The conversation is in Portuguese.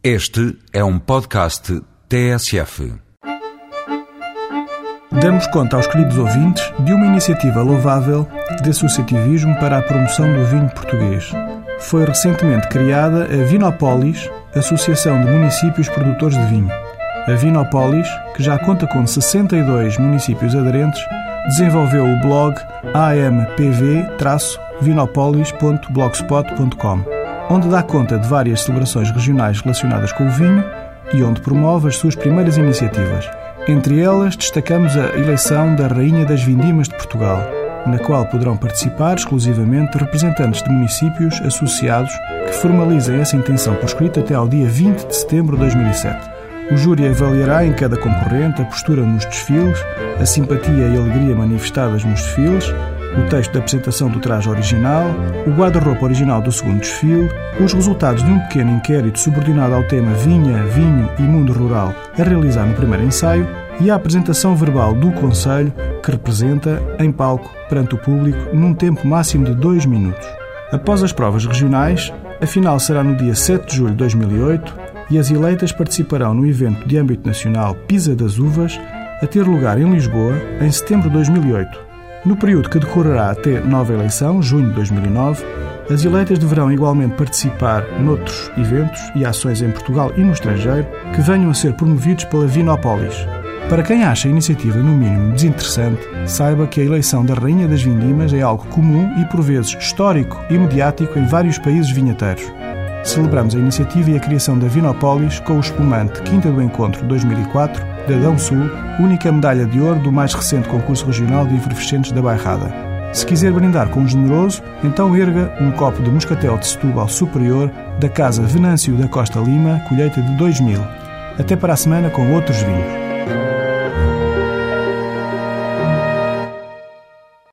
Este é um podcast TSF. Damos conta aos queridos ouvintes de uma iniciativa louvável de associativismo para a promoção do vinho português. Foi recentemente criada a Vinópolis, Associação de Municípios Produtores de Vinho. A Vinópolis, que já conta com 62 municípios aderentes, desenvolveu o blog ampv-vinopolis.blogspot.com onde dá conta de várias celebrações regionais relacionadas com o vinho e onde promove as suas primeiras iniciativas. Entre elas, destacamos a eleição da Rainha das Vindimas de Portugal, na qual poderão participar exclusivamente representantes de municípios associados que formalizem essa intenção por escrito até ao dia 20 de setembro de 2007. O júri avaliará em cada concorrente a postura nos desfiles, a simpatia e alegria manifestadas nos desfiles, o texto da apresentação do traje original, o guarda-roupa original do segundo desfile, os resultados de um pequeno inquérito subordinado ao tema Vinha, Vinho e Mundo Rural a realizar no primeiro ensaio e a apresentação verbal do Conselho, que representa, em palco, perante o público, num tempo máximo de dois minutos. Após as provas regionais, a final será no dia 7 de julho de 2008 e as eleitas participarão no evento de âmbito nacional Pisa das Uvas, a ter lugar em Lisboa em setembro de 2008. No período que decorrerá até nova eleição, junho de 2009, as eleitas deverão igualmente participar noutros eventos e ações em Portugal e no estrangeiro que venham a ser promovidos pela Vinópolis. Para quem acha a iniciativa no mínimo desinteressante, saiba que a eleição da Rainha das Vindimas é algo comum e por vezes histórico e mediático em vários países vinheteiros. Celebramos a iniciativa e a criação da Vinópolis com o espumante Quinta do Encontro 2004 da Dão Sul, única medalha de ouro do mais recente concurso regional de efervescentes da Bairrada. Se quiser brindar com um generoso, então erga um copo de moscatel de Setúbal Superior da Casa Venâncio da Costa Lima, colheita de 2000. Até para a semana com outros vinhos.